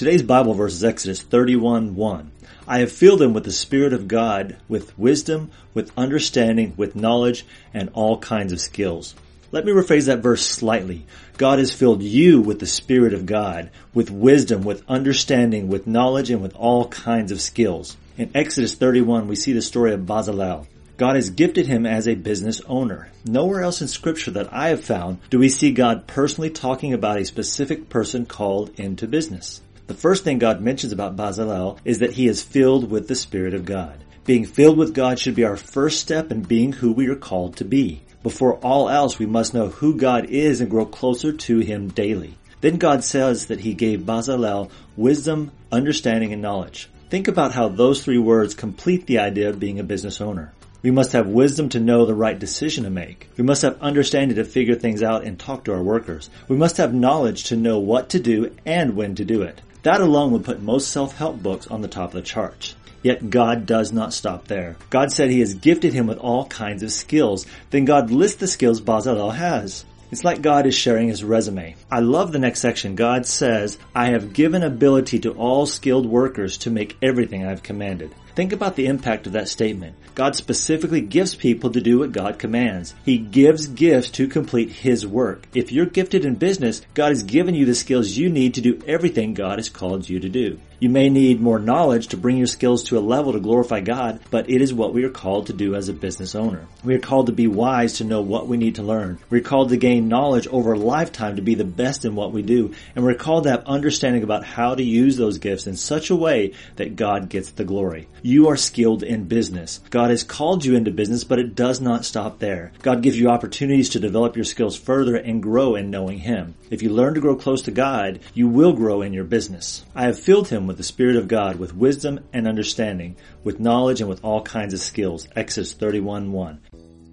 Today's Bible verse is Exodus 31 1. I have filled him with the Spirit of God, with wisdom, with understanding, with knowledge, and all kinds of skills. Let me rephrase that verse slightly. God has filled you with the Spirit of God, with wisdom, with understanding, with knowledge, and with all kinds of skills. In Exodus 31, we see the story of Bezalel. God has gifted him as a business owner. Nowhere else in scripture that I have found do we see God personally talking about a specific person called into business. The first thing God mentions about Bezalel is that he is filled with the Spirit of God. Being filled with God should be our first step in being who we are called to be. Before all else, we must know who God is and grow closer to Him daily. Then God says that He gave Bezalel wisdom, understanding, and knowledge. Think about how those three words complete the idea of being a business owner. We must have wisdom to know the right decision to make. We must have understanding to figure things out and talk to our workers. We must have knowledge to know what to do and when to do it. That alone would put most self-help books on the top of the charts. Yet God does not stop there. God said He has gifted him with all kinds of skills. Then God lists the skills Bezalel has. It's like God is sharing his resume. I love the next section. God says, I have given ability to all skilled workers to make everything I've commanded. Think about the impact of that statement. God specifically gives people to do what God commands. He gives gifts to complete His work. If you're gifted in business, God has given you the skills you need to do everything God has called you to do. You may need more knowledge to bring your skills to a level to glorify God, but it is what we are called to do as a business owner. We are called to be wise to know what we need to learn. We're called to gain knowledge over a lifetime to be the best in what we do, and we're called to have understanding about how to use those gifts in such a way that God gets the glory. You are skilled in business. God has called you into business, but it does not stop there. God gives you opportunities to develop your skills further and grow in knowing Him. If you learn to grow close to God, you will grow in your business. I have filled him with the Spirit of God, with wisdom and understanding, with knowledge and with all kinds of skills. Exodus 31 1.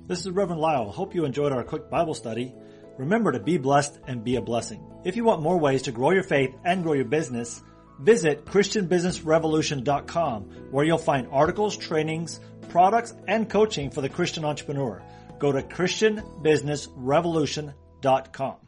This is Reverend Lyle. Hope you enjoyed our quick Bible study. Remember to be blessed and be a blessing. If you want more ways to grow your faith and grow your business, visit ChristianBusinessRevolution.com where you'll find articles, trainings, products, and coaching for the Christian entrepreneur. Go to ChristianBusinessRevolution.com.